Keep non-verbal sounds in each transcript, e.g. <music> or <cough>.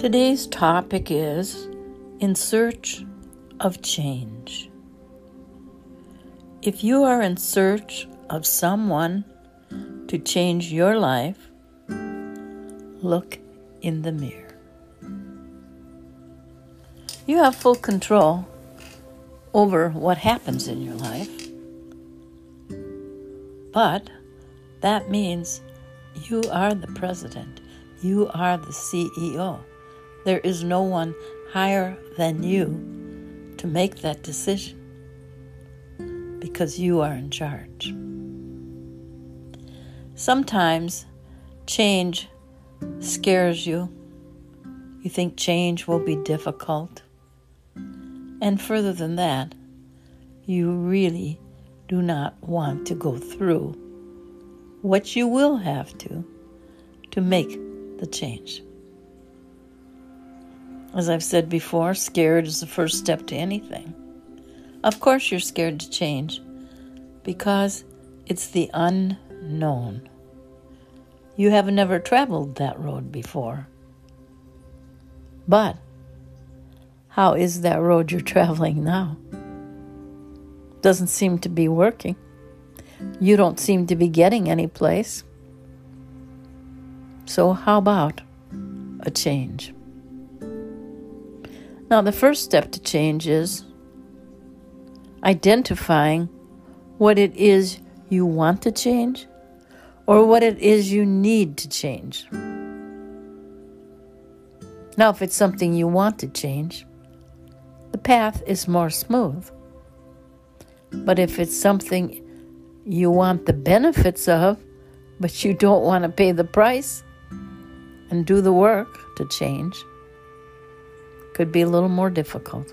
Today's topic is In Search of Change. If you are in search of someone to change your life, look in the mirror. You have full control over what happens in your life, but that means you are the president, you are the CEO. There is no one higher than you to make that decision because you are in charge. Sometimes change scares you. You think change will be difficult. And further than that, you really do not want to go through what you will have to to make the change. As I've said before, scared is the first step to anything. Of course, you're scared to change because it's the unknown. You have never traveled that road before. But how is that road you're traveling now? Doesn't seem to be working. You don't seem to be getting any place. So, how about a change? Now, the first step to change is identifying what it is you want to change or what it is you need to change. Now, if it's something you want to change, the path is more smooth. But if it's something you want the benefits of, but you don't want to pay the price and do the work to change, could be a little more difficult.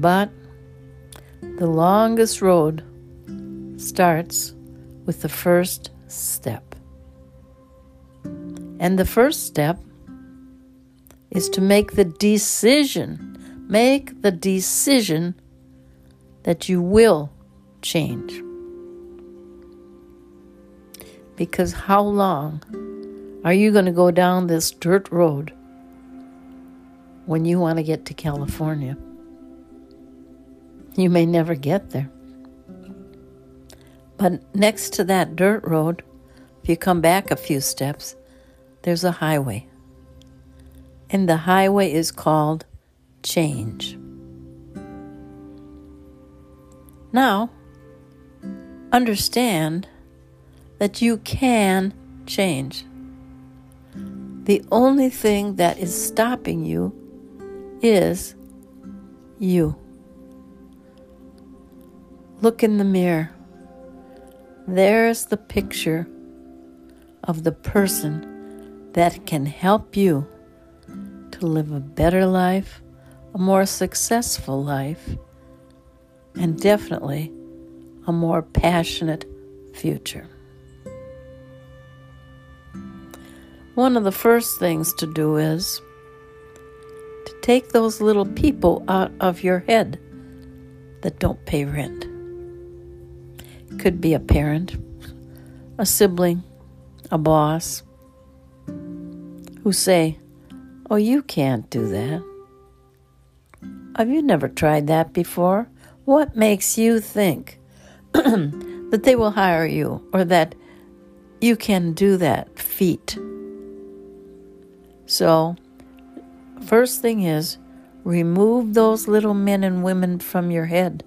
But the longest road starts with the first step. And the first step is to make the decision. Make the decision that you will change. Because how long are you going to go down this dirt road when you want to get to California. You may never get there. But next to that dirt road, if you come back a few steps, there's a highway. And the highway is called change. Now, understand that you can change. The only thing that is stopping you is you. Look in the mirror. There's the picture of the person that can help you to live a better life, a more successful life, and definitely a more passionate future. One of the first things to do is Take those little people out of your head that don't pay rent. Could be a parent, a sibling, a boss who say, Oh, you can't do that. Have you never tried that before? What makes you think <clears throat> that they will hire you or that you can do that feat? So, First thing is, remove those little men and women from your head.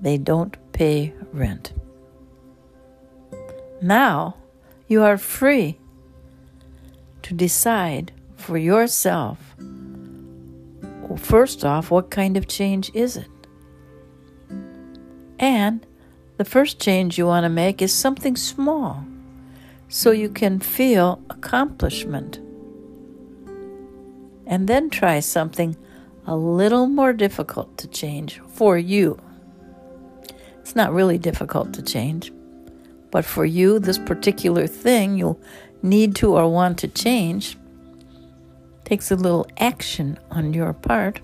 They don't pay rent. Now you are free to decide for yourself first off, what kind of change is it? And the first change you want to make is something small so you can feel accomplishment. And then try something a little more difficult to change for you. It's not really difficult to change, but for you, this particular thing you'll need to or want to change takes a little action on your part,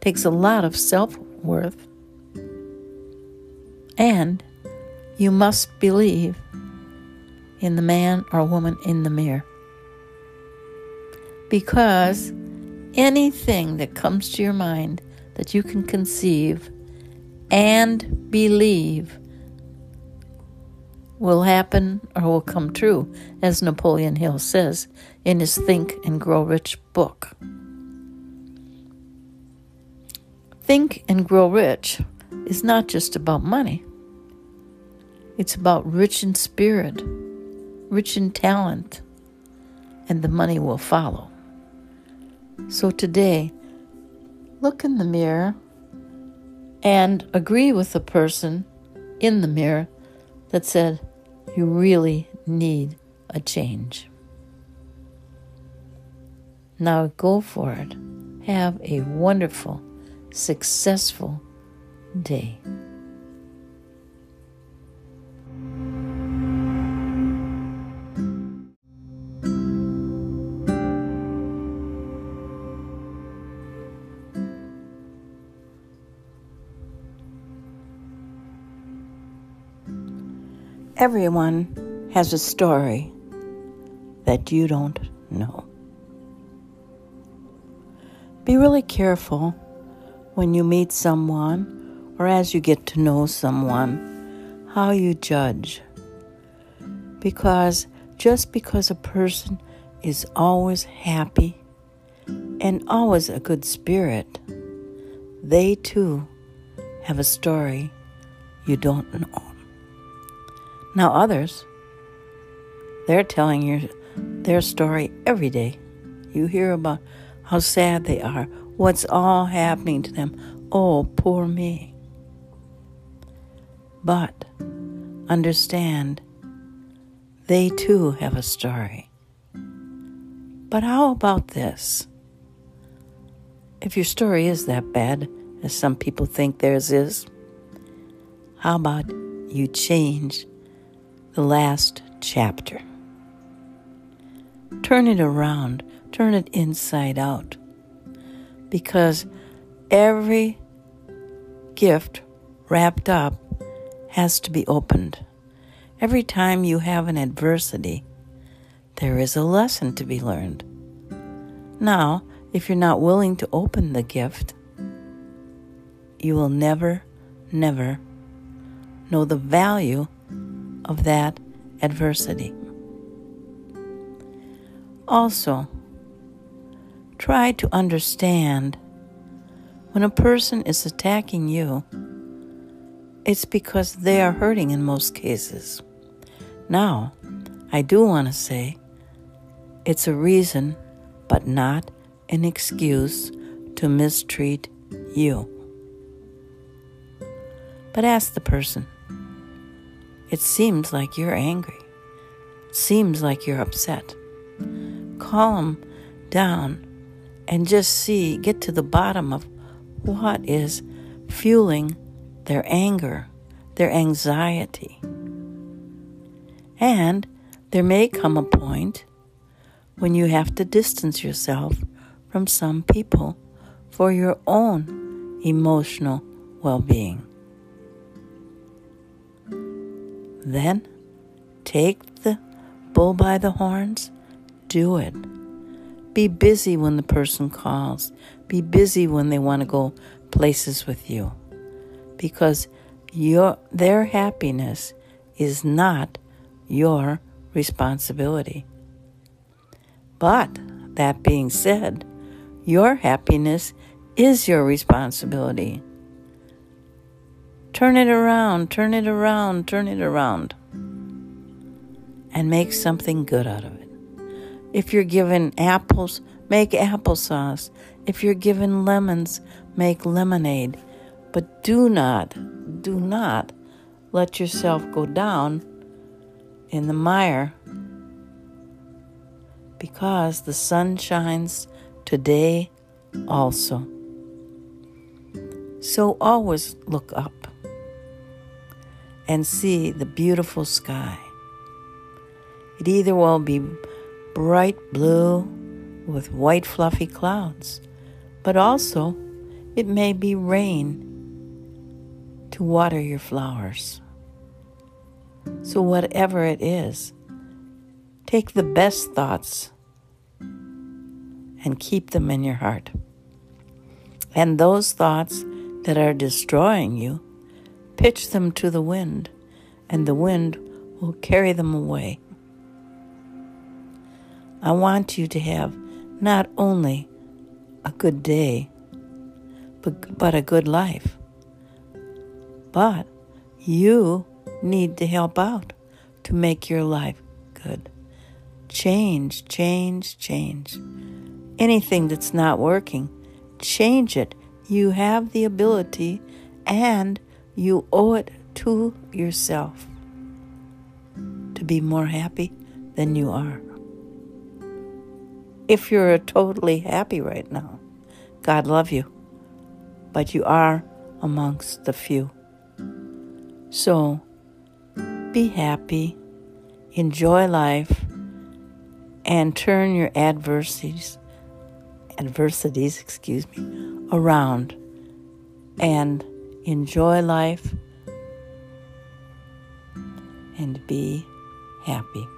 takes a lot of self worth, and you must believe in the man or woman in the mirror. Because anything that comes to your mind that you can conceive and believe will happen or will come true, as Napoleon Hill says in his Think and Grow Rich book. Think and Grow Rich is not just about money, it's about rich in spirit, rich in talent, and the money will follow. So today, look in the mirror and agree with the person in the mirror that said, You really need a change. Now go for it. Have a wonderful, successful day. Everyone has a story that you don't know. Be really careful when you meet someone or as you get to know someone how you judge. Because just because a person is always happy and always a good spirit, they too have a story you don't know. Now, others, they're telling you their story every day. You hear about how sad they are, what's all happening to them. Oh, poor me. But understand, they too have a story. But how about this? If your story is that bad, as some people think theirs is, how about you change the last chapter. Turn it around, turn it inside out. Because every gift wrapped up has to be opened. Every time you have an adversity, there is a lesson to be learned. Now, if you're not willing to open the gift, you will never, never know the value of that adversity. Also, try to understand when a person is attacking you, it's because they are hurting in most cases. Now, I do want to say it's a reason, but not an excuse to mistreat you. But ask the person it seems like you're angry. Seems like you're upset. Calm down and just see, get to the bottom of what is fueling their anger, their anxiety. And there may come a point when you have to distance yourself from some people for your own emotional well being. Then take the bull by the horns, do it. Be busy when the person calls. Be busy when they want to go places with you. Because your their happiness is not your responsibility. But that being said, your happiness is your responsibility. Turn it around, turn it around, turn it around. And make something good out of it. If you're given apples, make applesauce. If you're given lemons, make lemonade. But do not, do not let yourself go down in the mire because the sun shines today also. So always look up and see the beautiful sky. It either will be bright blue with white fluffy clouds, but also it may be rain to water your flowers. So, whatever it is, Take the best thoughts and keep them in your heart. And those thoughts that are destroying you, pitch them to the wind, and the wind will carry them away. I want you to have not only a good day, but, but a good life. But you need to help out to make your life good. Change, change, change. Anything that's not working, change it. You have the ability and you owe it to yourself to be more happy than you are. If you're totally happy right now, God love you, but you are amongst the few. So be happy, enjoy life, and turn your adversities adversities, excuse me, around and enjoy life and be happy.